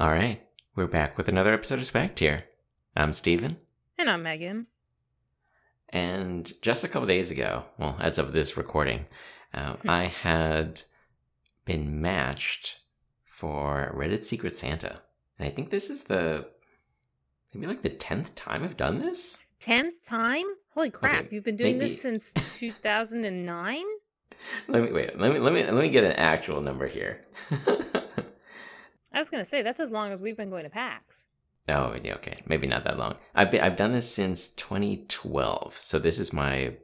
All right, we're back with another episode of Spec here. I'm Steven. And I'm Megan. And just a couple days ago, well, as of this recording, uh, I had been matched for Reddit Secret Santa. And I think this is the maybe like the 10th time I've done this. 10th time? Holy crap, Okay, you've been doing maybe- this since 2009? Let me wait. Let me let me let me get an actual number here. I was going to say, that's as long as we've been going to PAX. oh, yeah, okay. Maybe not that long. I've been, I've done this since 2012. So this is my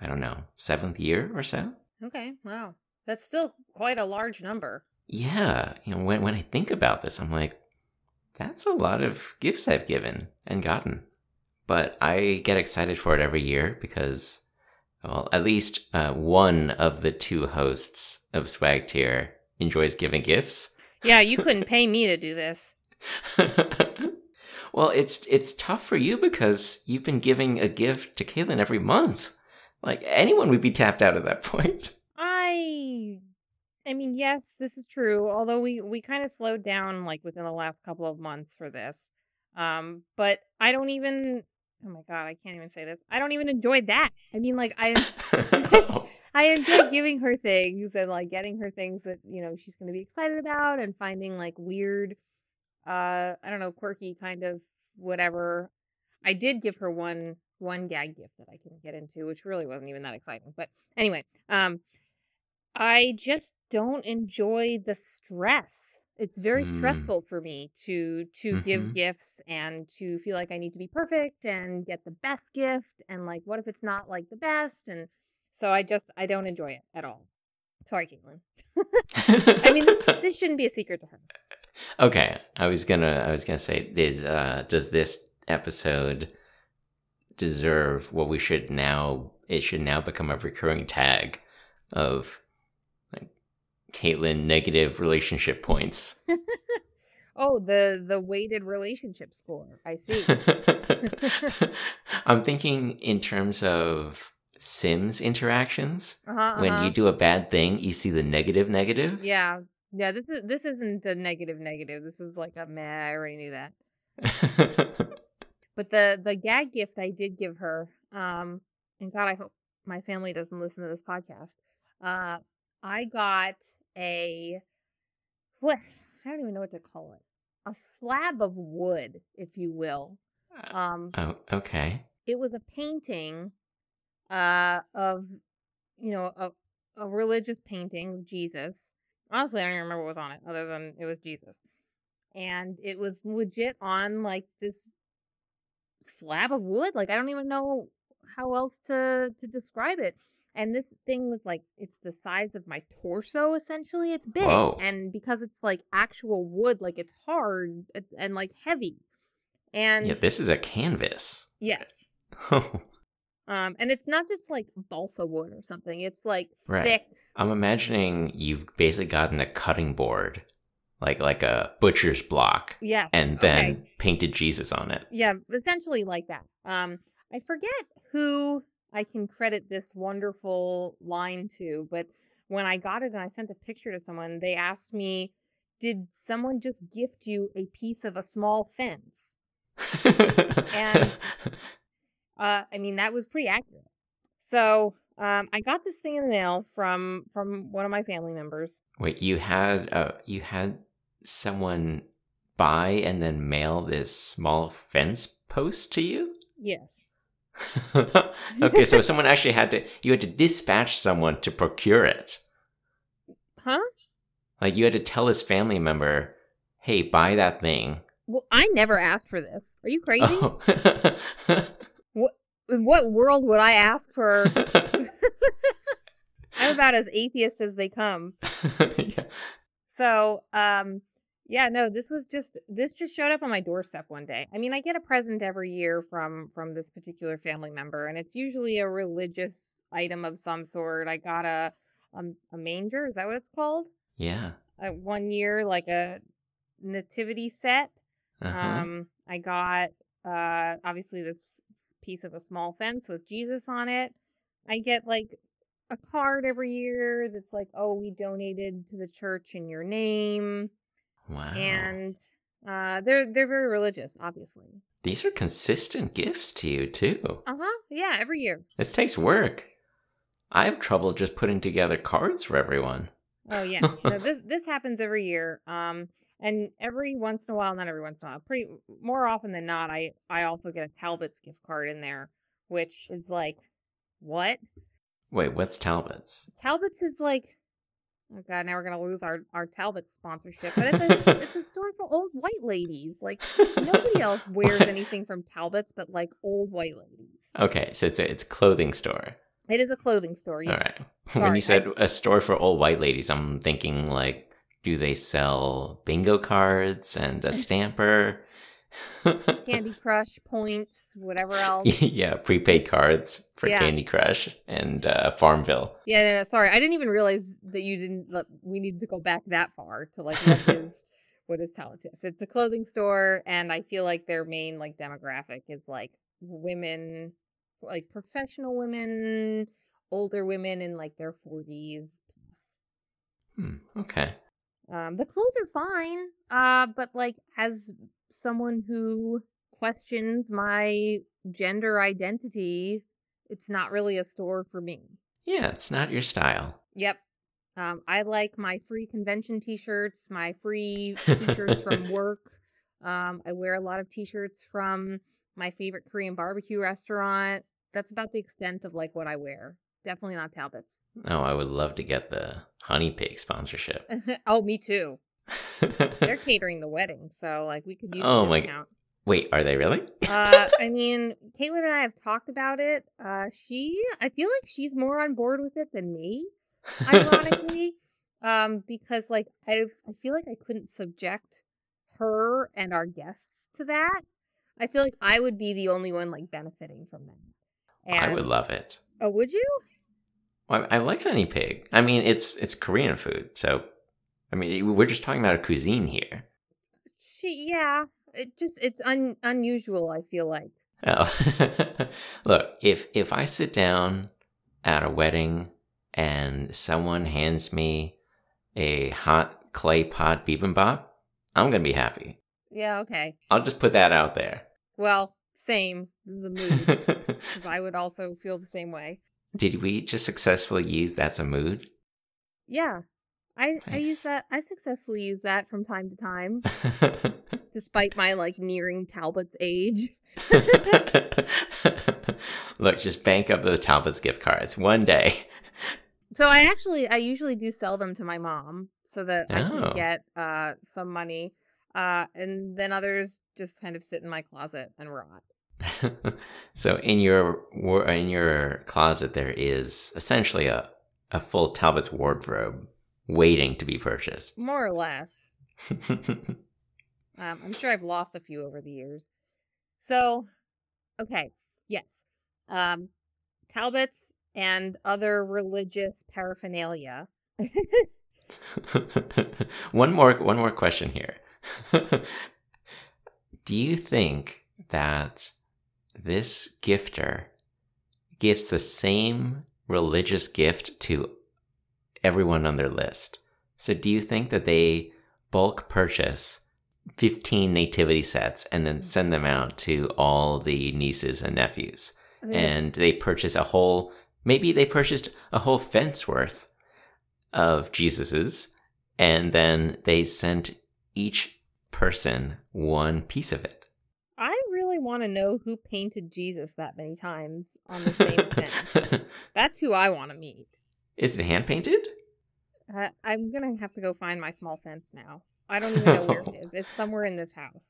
I don't know, 7th year or so. Okay, wow. That's still quite a large number. Yeah, you know, when when I think about this, I'm like that's a lot of gifts I've given and gotten. But I get excited for it every year because well, at least uh, one of the two hosts of Swag Tier enjoys giving gifts. Yeah, you couldn't pay me to do this. well, it's it's tough for you because you've been giving a gift to Caitlin every month. Like anyone would be tapped out at that point. I I mean, yes, this is true. Although we we kind of slowed down like within the last couple of months for this. Um, but I don't even Oh my god, I can't even say this. I don't even enjoy that. I mean, like I I enjoy giving her things and like getting her things that, you know, she's going to be excited about and finding like weird uh I don't know, quirky kind of whatever. I did give her one one gag gift that I can get into, which really wasn't even that exciting. But anyway, um I just don't enjoy the stress. It's very Mm. stressful for me to to give Mhm. gifts and to feel like I need to be perfect and get the best gift and like what if it's not like the best and so I just I don't enjoy it at all. Sorry, Caitlin. I mean, this, this shouldn't be a secret to her. okay, I was gonna I was gonna say, did uh, does this episode deserve what we should now? It should now become a recurring tag of Caitlin negative relationship points. Oh, the the weighted relationship score. I see. I'm thinking in terms of Sims interactions. Uh-huh, When uh-huh. you do a bad thing, you see the negative negative. Yeah. Yeah, this is this isn't a negative negative. This is like a meh, I already knew that. But the the gag gift I did give her, um, and God, I hope my family doesn't listen to this podcast. Uh, I got a what? I don't even know what to call it. A slab of wood, if you will. Um, oh, okay. it was a painting, uh, of you know a a religious painting of Jesus. Honestly, I don't even remember what was on it, other than it was Jesus, and it was legit on like this slab of wood. Like I don't even know how else to to describe it. And this thing was like it's the size of my torso essentially. It's big, Whoa. and because it's like actual wood, like it's hard and, like heavy. And Yeah, this is a canvas. yes, Oh, um, and it's not just like balsa wood or something. It's like Right. thick. I'm imagining you've basically gotten a cutting board, like like a butcher's block, yeah and then okay. painted Jesus on it. Yeah, essentially like that. Um, I forget who I can credit this wonderful line to, but when I got it and I sent a picture to someone, they asked me, "Did someone just gift you a piece of a small fence?" And- Uh, I mean that was pretty accurate. So um, I got this thing in the mail from from one of my family members. Wait, you had uh, you had someone buy and then mail this small fence post to you? Yes. okay, so someone actually had to you had to dispatch someone to procure it. Huh? Like you had to tell his family member, "Hey, buy that thing." Well, I never asked for this. Are you crazy? Oh. In what world would I ask for? I'm about as atheist as they come. yeah. So, um, yeah, no, this was just this just showed up on my doorstep one day. I mean, I get a present every year from from this particular family member, and it's usually a religious item of some sort. I got a um, a manger. Is that what it's called? Yeah. Uh, one year, like a nativity set. Uh-huh. Um, I got uh obviously this piece of a small fence with Jesus on it. I get like a card every year that's like, "Oh, we donated to the church in your name." Wow. and uh, they're they're very religious, obviously. These are consistent gifts to you, too. Uh huh. Yeah, every year. This takes work. I have trouble just putting together cards for everyone. Oh yeah. no, this this happens every year. Um, and every once in a while, not every once in a while, pretty more often than not, I I also get a Talbot's gift card in there, which is like, what? Wait, what's Talbot's? Talbot's is like, oh god, now we're gonna lose our our Talbot sponsorship, but it's a, it's a store for old white ladies. Like nobody else wears anything from Talbot's but like old white ladies. Okay, so it's a, it's a clothing store. It is a clothing store. Yes. All right. Sorry, when you said a store for old white ladies, I'm thinking like, do they sell bingo cards and a stamper? Candy Crush points, whatever else. yeah, prepaid cards for Yeah. Candy Crush and uh, Farmville. Yeah, no, no, sorry, I didn't even realize that you didn't. We needed to go back that far to like what is what is talent is. It's a clothing store, and I feel like their main like demographic is like women, like professional women, older women in like their forties. Hmm, okay. Um, the clothes are fine, uh, but like as someone who questions my gender identity, it's not really a store for me. Yeah, it's not your style. Yep. Um, I like my free convention t-shirts, my free t-shirts from work. Um, I wear a lot of t-shirts from my favorite Korean barbecue restaurant. That's about the extent of like what I wear. Definitely not Talbot's. Oh, I would love to get the Honey Pig sponsorship. oh, me too. They're catering the wedding, so like we could use Oh my- discount. Wait, are they really? uh, I mean, Caitlin and I have talked about it. Uh, she, I feel like she's more on board with it than me. ironically um because like i i feel like i couldn't subject her and our guests to that i feel like i would be the only one like benefiting from that I would love it. oh would you Well, I I like honey pig. I mean, it's it's Korean food, so I mean, eh, we're just talking about a cuisine here. she yeah it just it's un, unusual i feel like Oh, look if if I sit down at a wedding and someone hands me a hot clay pot bibimbap, I'm gonna be happy. yeah okay I'll just put that out there. well same this is a mood because i would also feel the same way Did we just successfully use that's a mood? yeah i i use that i successfully use that from time to time despite my like nearing talbot's age Look, just bank up those Talbot's gift cards one day. So I actually I usually do sell them to my mom so that I Oh. can get uh some money. Uh and then others just kind of sit in my closet and rot. so in your in your closet there is essentially a a full Talbot's wardrobe waiting to be purchased. More or less. Um I'm sure I've lost a few over the years. So okay, yes. Um Talbots and other religious paraphernalia. one more one more question here. Do you think that this gifter gives the same religious gift to everyone on their list? So do you think that they bulk purchase 15 nativity sets and then send them out to all the nieces and nephews? and they purchase a whole maybe they purchased a whole fence worth of jesus's and then they sent each person one piece of it I really want to know who painted Jesus that many times on the same fence. That's who I want to meet. Is it hand painted Uh, I'm gonna have to go find my small fence now. I don't even know where it is. It's somewhere in this house.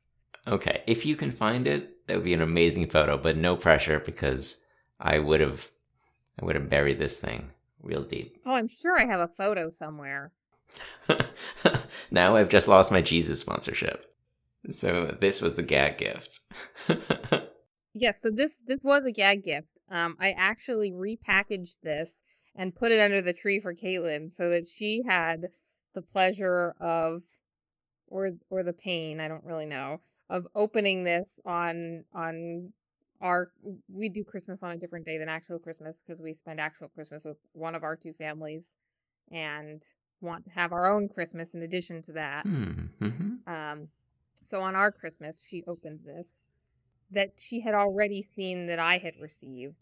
okay if you can find it that would be an amazing photo but no pressure because i would have i would have buried this thing real deep Oh, I'm sure I have a photo somewhere. now i've just lost my jesus sponsorship so this was the gag gift Yes, so this this was a gag gift. Um, I actually repackaged this and put it under the tree for Caitlin so that she had the pleasure of, or or the pain, I don't really know, of opening this on on our. We do Christmas on a different day than actual Christmas because we spend actual Christmas with one of our two families, and want to have our own Christmas in addition to that. Hmm. mhm. So on our Christmas, she opened this that she had already seen that I had received.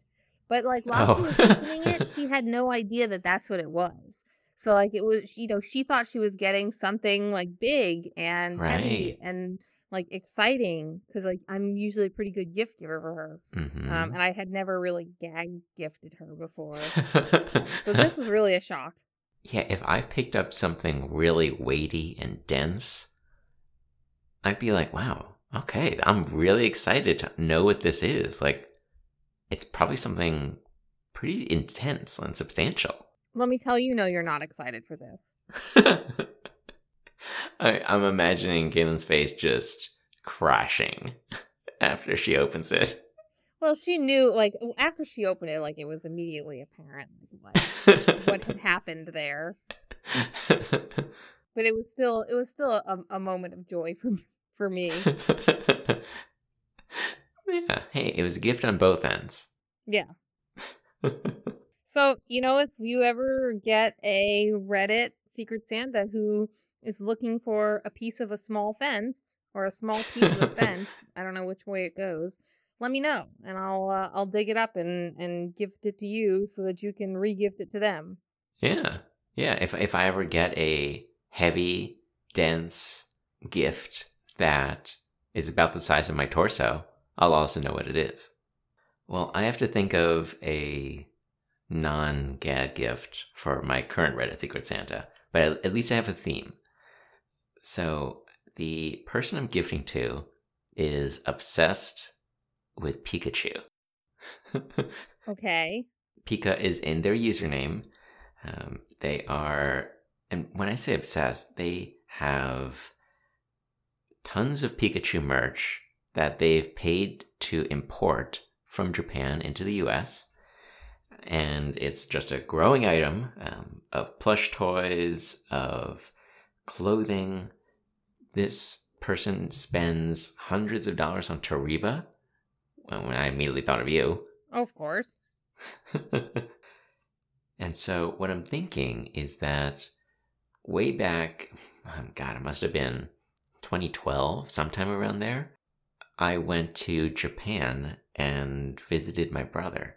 But like while Oh. she was opening it, she had no idea that that's what it was. So like it was, you know, she thought she was getting something like big and Right. and like exciting because like I'm usually a pretty good gift giver for her. Mhm. Um, and I had never really gag gifted her before. Um, so this was really a shock. yeah, if I've picked up something really weighty and dense, I'd be like, wow, okay, I'm really excited to know what this is. Like, it's probably something pretty intense and substantial. Let me tell you, no, you're not excited for this. I, I'm imagining Caitlin's face just crashing after she opens it. Well, she knew like after she opened it, like it was immediately apparent like, what what had happened there. But it was still it was still a, a moment of joy for for me. yeah, hey, it was a gift on both ends. Yeah. So you know, if you ever get a Reddit Secret Santa who is looking for a piece of a small fence or a small piece of a fence, I don't know which way it goes. Let me know, and I'll uh, I'll dig it up and and gift it to you so that you can re-gift it to them. yeah, yeah. If if I ever get a heavy, dense gift that is about the size of my torso, I'll also know what it is. Well, I have to think of a non-gag gift for my current Reddit Secret Santa, but at, at least I have a theme. So the person I'm gifting to is obsessed with Pikachu. Okay. Pika is in their username. Um, they are, and when I say obsessed, they have tons of Pikachu merch that they've paid to import from Japan into the US. And it's just a growing item um, of plush toys, of clothing. This person spends hundreds of dollars on Toriba. When I immediately thought of you. Of course. and so what I'm thinking is that way back, um, God, it must have been 2012, sometime around there, I went to Japan and visited my brother.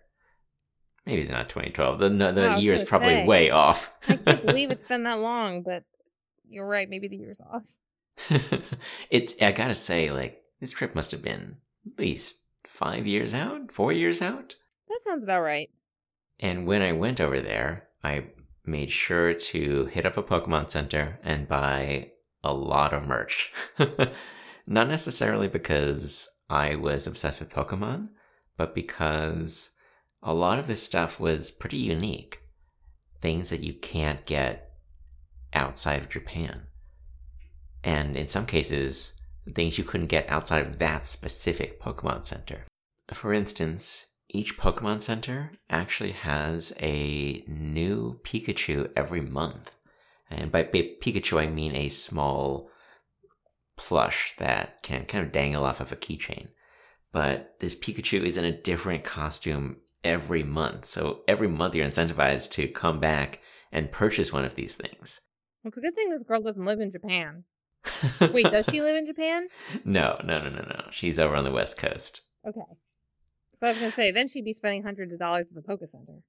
Maybe it's not 2012. The, no, the year is probably say. way off. I can't believe it's been that long, but you're right. Maybe the year's off. it's, I gotta say, like, this trip must have been at least five years out, four years out. That sounds about right. And when I went over there, I made sure to hit up a Pokemon Center and buy a lot of merch. Not necessarily because I was obsessed with Pokemon, but because a lot of this stuff was pretty unique. Things that you can't get outside of Japan. And in some cases, things you couldn't get outside of that specific Pokemon Center. For instance, each Pokemon Center actually has a new Pikachu every month. And by Pikachu, I mean a small plush that can kind of dangle off of a keychain. But this Pikachu is in a different costume every month. So every month you're incentivized to come back and purchase one of these things. Well, it's a good thing this girl doesn't live in Japan. Wait, does she live in Japan? no, no, no, no, no. She's over on the West Coast. Okay. So I was gonna say, then she'd be spending hundreds of dollars at the Poke Center.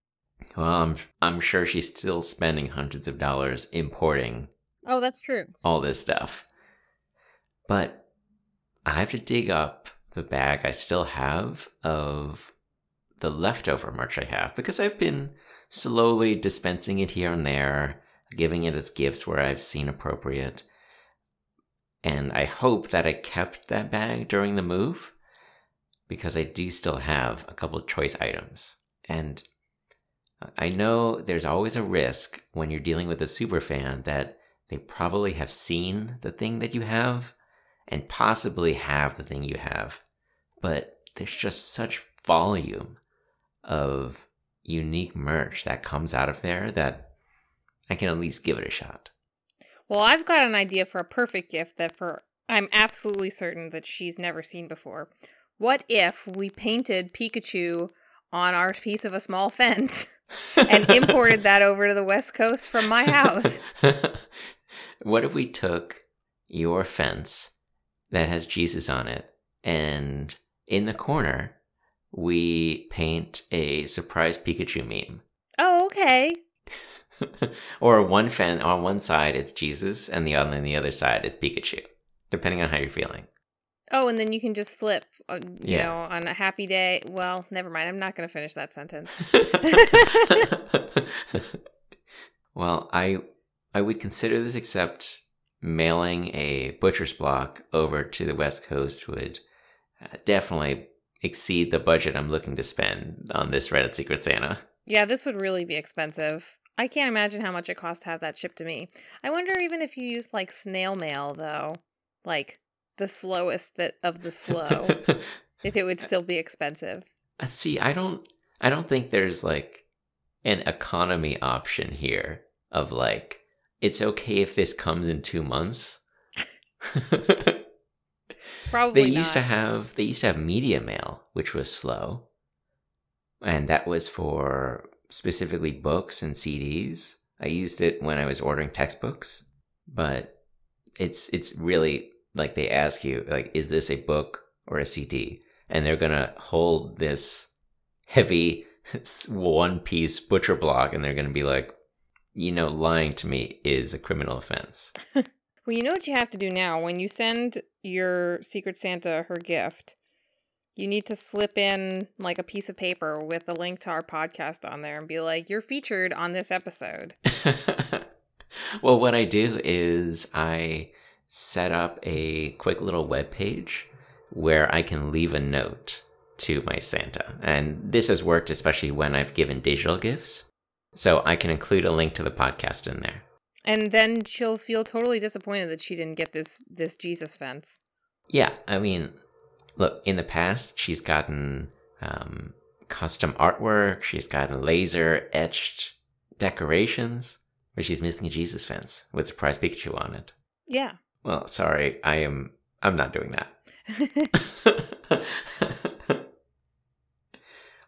Well, I'm, I'm sure she's still spending hundreds of dollars importing Oh, that's true. all this stuff. But I have to dig up the bag I still have of the leftover merch I have because I've been slowly dispensing it here and there, giving it as gifts where I've seen appropriate. And I hope that I kept that bag during the move because I do still have a couple choice items. And I know there's always a risk when you're dealing with a super fan that they probably have seen the thing that you have and possibly have the thing you have. But there's just such volume of unique merch that comes out of there that I can at least give it a shot. Well, I've got an idea for a perfect gift that for I'm absolutely certain that she's never seen before. What if we painted Pikachu on our piece of a small fence and imported that over to the West Coast from my house? what if we took your fence that has Jesus on it, and in the corner we paint a surprise Pikachu meme. Oh, okay. or one fan on one side it's Jesus, and the other on the other side it's Pikachu, depending on how you're feeling. Oh, and then you can just flip, uh, you Yeah. know, on a happy day. Well, never mind. I'm not going to finish that sentence. well, I I would consider this except mailing a butcher's block over to the West Coast would uh, definitely exceed the budget I'm looking to spend on this Reddit Secret Santa. Yeah, this would really be expensive. I can't imagine how much it costs to have that shipped to me. I wonder even if you use like snail mail though, like the slowest that of the slow, if it would still be expensive. Uh, See, I don't I don't think there's like an economy option here of like it's okay if this comes in 2 months. Probably they used to have they used to have media mail which was slow. And that was for specifically books and cds i used it when i was ordering textbooks but it's it's really like they ask you like is this a book or a cd and they're gonna hold this heavy one piece butcher block and they're gonna be like you know lying to me is a criminal offense Well, you know what you have to do now when you send your Secret Santa her gift. You need to slip in like a piece of paper with a link to our podcast on there and be like, "You're featured on this episode." well, what I do is I set up a quick little web page where I can leave a note to my Santa. And this has worked especially when I've given digital gifts. So I can include a link to the podcast in there. And then she'll feel totally disappointed that she didn't get this this Jesus fence. Yeah, I mean, look, in the past, she's gotten um, custom artwork, she's gotten laser etched decorations, but she's missing a Jesus fence with surprise Pikachu on it. Yeah. Well, sorry, I am. I'm not doing that.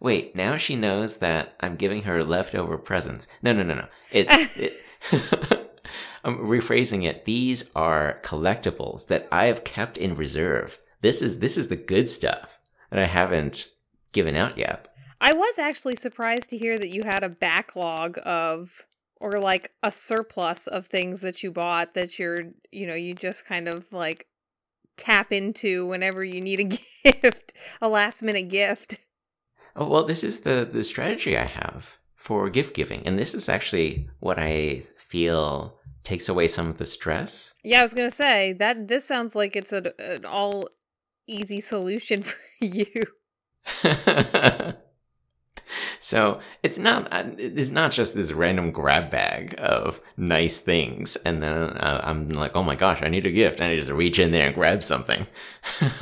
Wait, now she knows that I'm giving her leftover presents. No, no, no, no. It's. It, I'm rephrasing it. These are collectibles that I have kept in reserve. This is this is the good stuff that I haven't given out yet. I was actually surprised to hear that you had a backlog of or like a surplus of things that you bought that you're, you know, you just kind of like tap into whenever you need a gift, a last minute gift. Oh, well, this is the the strategy I have for gift giving, and this is actually what I feel takes away some of the stress. Yeah, I was going to say that this sounds like it's a, an all easy solution for you. so it's not uh, it's not just this random grab bag of nice things, and then uh, I'm like, oh my gosh, I need a gift, and I just reach in there and grab something.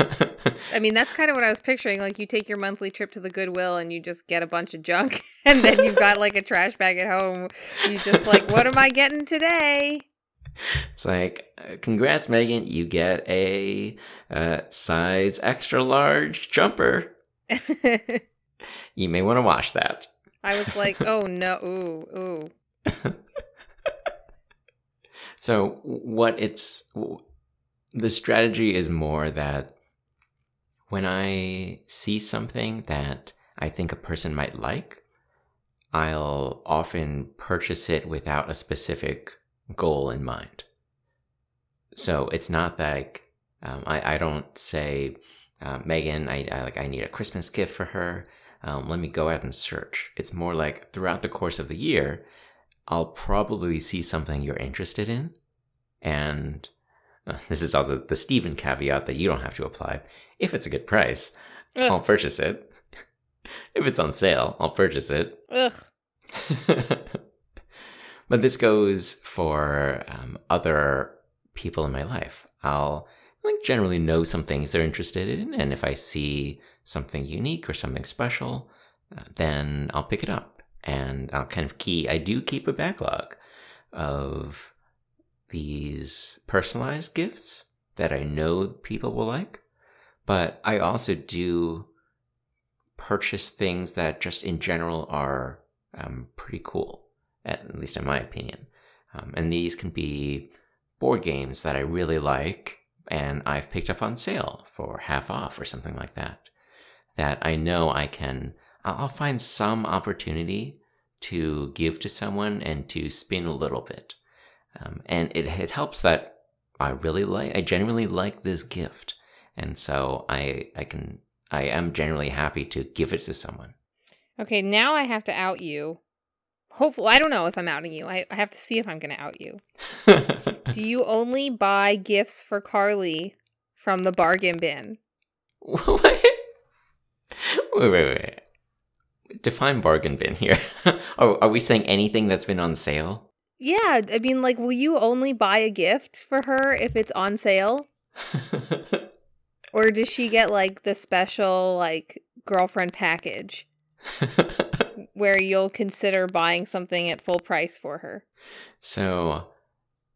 I mean, that's kind of what I was picturing. Like, you take your monthly trip to the Goodwill and you just get a bunch of junk, and then you've got like a trash bag at home. You just like, what am I getting today? It's like, uh, congrats, Megan, you get a uh, size extra large jumper. You may want to wash that. I was like, oh no, ooh, ooh. So what it's the strategy is more that when I see something that I think a person might like, I'll often purchase it without a specific goal in mind. So it's not like um, I, I don't say, uh, Megan, I, I like I need a Christmas gift for her. Um, let me go out and search. It's more like throughout the course of the year, I'll probably see something you're interested in. And uh, this is all the, the Steven caveat that you don't have to apply. If it's a good price, I'll purchase it. if it's on sale, I'll purchase it. ugh. but this goes for um, other people in my life. I'll like generally know some things they're interested in, and if I see something unique or something special, uh, then I'll pick it up and I'll kind of key. I do keep a backlog of these personalized gifts that I know people will like, but I also do purchase things that just in general are um, pretty cool, at least in my opinion. Um, and these can be board games that I really like, and I've picked up on sale for half off or something like that, that I know I can, I'll find some opportunity to give to someone and to spin a little bit. Um, and it, it helps that I really like, I genuinely like this gift. And so I, I can, I am generally happy to give it to someone. Okay, now I have to out you. Hopefully, I don't know if I'm outing you. I, I have to see if I'm going to out you. Do you only buy gifts for Carly from the bargain bin? wait, wait, wait, wait. Define bargain bin here. are, are we saying anything that's been on sale? Yeah, I mean, like, will you only buy a gift for her if it's on sale? or does she get, like, the special, like, girlfriend package where you'll consider buying something at full price for her? So,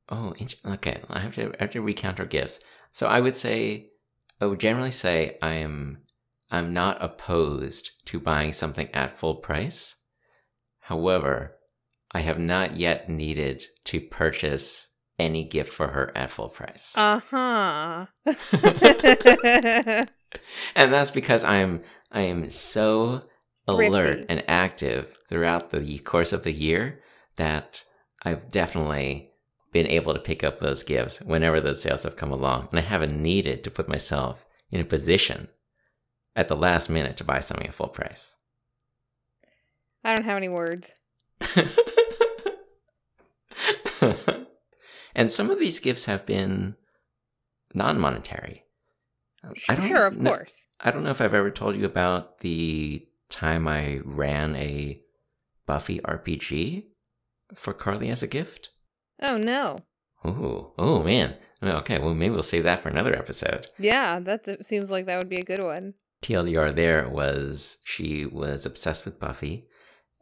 oh, okay. I have to I have to recount her gifts. So I would say, I would generally say I am I'm not opposed to buying something at full price. However, I have not yet needed to purchase any gift for her at full price. Uh huh. and that's because I'm I am so alert and active throughout the course of the year that I've definitely been able to pick up those gifts whenever those sales have come along. And I haven't needed to put myself in a position at the last minute to buy something at full price. I don't have any words. and some of these gifts have been non monetary. Sure, um, sure, of course. I don't know if I've ever told you about the time I ran a Buffy RPG for Carly as a gift. Oh no. Oh, oh man. Okay, well maybe we'll save that for another episode. Yeah, that seems like that would be a good one. TLDR there was she was obsessed with Buffy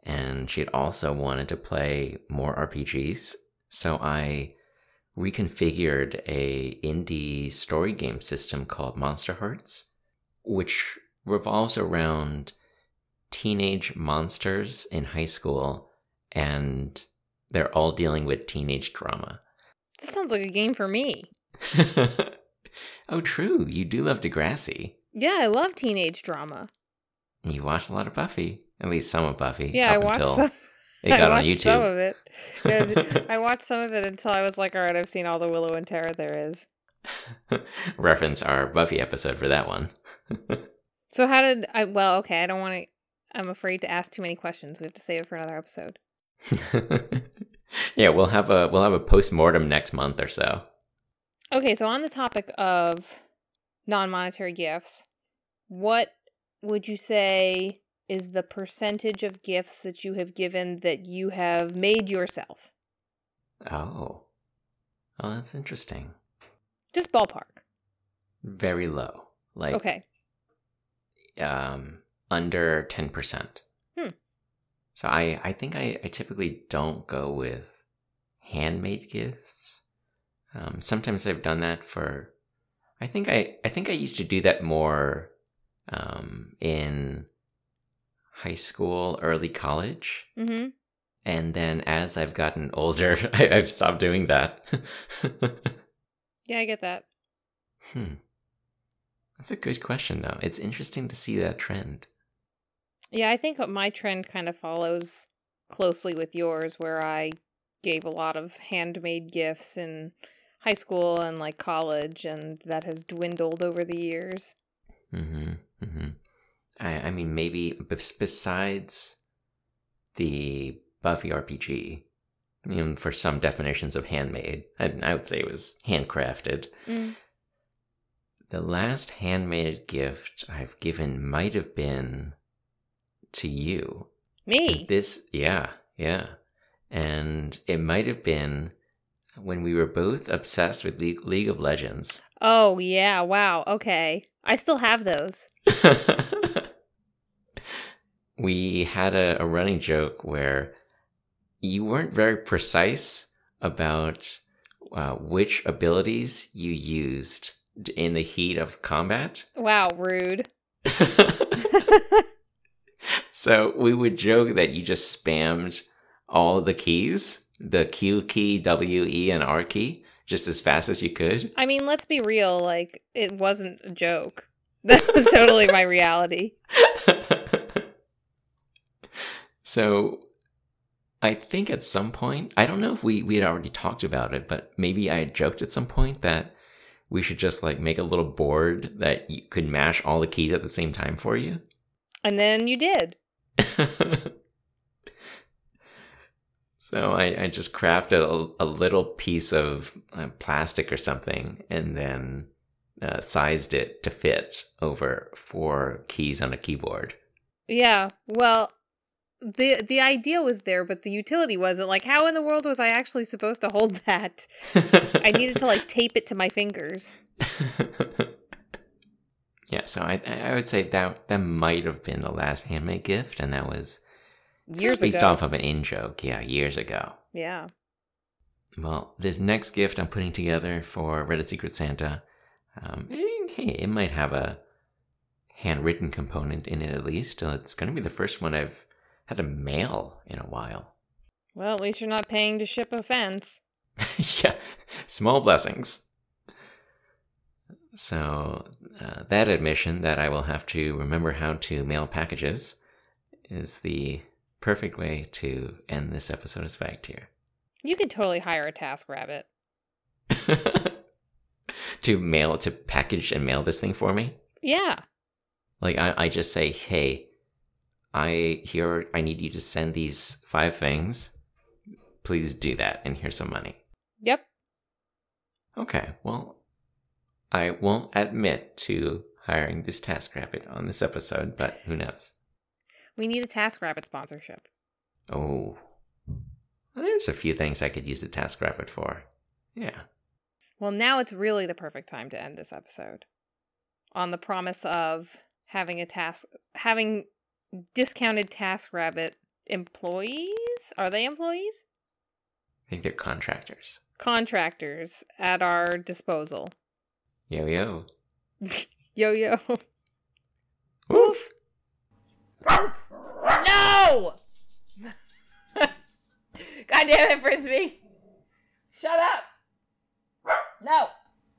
and she had also wanted to play more RPGs. So I reconfigured a indie story game system called Monster Hearts, which revolves around teenage monsters in high school and they're all dealing with teenage drama. This sounds like a game for me. oh, true. You do love Degrassi. Yeah, I love teenage drama. You watched a lot of Buffy, at least some of Buffy. Yeah, I watched some. It got on YouTube. Some of it. I watched some of it until I was like, all right, I've seen all the Willow and Tara there is. Reference our Buffy episode for that one. so how did I? Well, okay, I don't want to. I'm afraid to ask too many questions. We have to save it for another episode. yeah, we'll have a we'll have a post mortem next month or so. Okay, so on the topic of non-monetary gifts, what would you say is the percentage of gifts that you have given that you have made yourself? Oh. Oh, that's interesting. Just ballpark. Very low. Like Okay. Um under 10%. Hmm. So I, I think I, I typically don't go with handmade gifts. Um, sometimes I've done that for. I think I I think I used to do that more um, in high school, early college, mm-hmm. and then as I've gotten older, I, have stopped doing that. yeah, I get that. Hmm. That's a good question, though. It's interesting to see that trend. Yeah, I think my trend kind of follows closely with yours, where I gave a lot of handmade gifts in high school and like college, and that has dwindled over the years. Mm-hmm. Mm-hmm. I, I mean, maybe besides the Buffy RPG, I mean, for some definitions of handmade, I, I would say it was handcrafted. Mm. The last handmade gift I've given might have been to you. Me? This, yeah, yeah. And it might have been when we were both obsessed with League, League of Legends. Oh, yeah. Wow. Okay. I still have those. we had a, a running joke where you weren't very precise about uh, which abilities you used in the heat of combat. Wow, rude. So we would joke that you just spammed all the keys, the Q key, W, E, and R key, just as fast as you could. I mean, let's be real. Like, it wasn't a joke. That was totally my reality. so I think at some point, I don't know if we we had already talked about it, but maybe I had joked at some point that we should just like make a little board that you could mash all the keys at the same time for you. And then you did. so I, I just crafted a, a little piece of uh, plastic or something and then uh, sized it to fit over four keys on a keyboard. Yeah. Well, the the idea was there, but the utility wasn't. Like, how in the world was I actually supposed to hold that? I needed to like tape it to my fingers. yeah, so I I would say that that might have been the last handmade gift, and that was years based ago. off of an in joke. Yeah, years ago. Yeah. Well, this next gift I'm putting together for Reddit Secret Santa, um, eh, hey, it might have a handwritten component in it at least. Uh, it's going to be the first one I've had to mail in a while. Well, at least you're not paying to ship a fence. yeah, small blessings. So, uh, that admission that I will have to remember how to mail packages is the perfect way to end this episode of Spag here. You could totally hire a task rabbit. to mail, to package and mail this thing for me? Yeah. Like, I, I just say, hey, I here I need you to send these five things. Please do that, and here's some money. Yep. Okay, well, I won't admit to hiring this task rabbit on this episode, but who knows? We need a TaskRabbit sponsorship. Oh, well, there's a few things I could use the TaskRabbit for. Yeah. Well, now it's really the perfect time to end this episode on the promise of having a task, having discounted TaskRabbit employees. Are they employees? I think they're contractors. Contractors at our disposal. Yo yo. yo yo. Woof. God damn it, Frisbee! Shut up! No!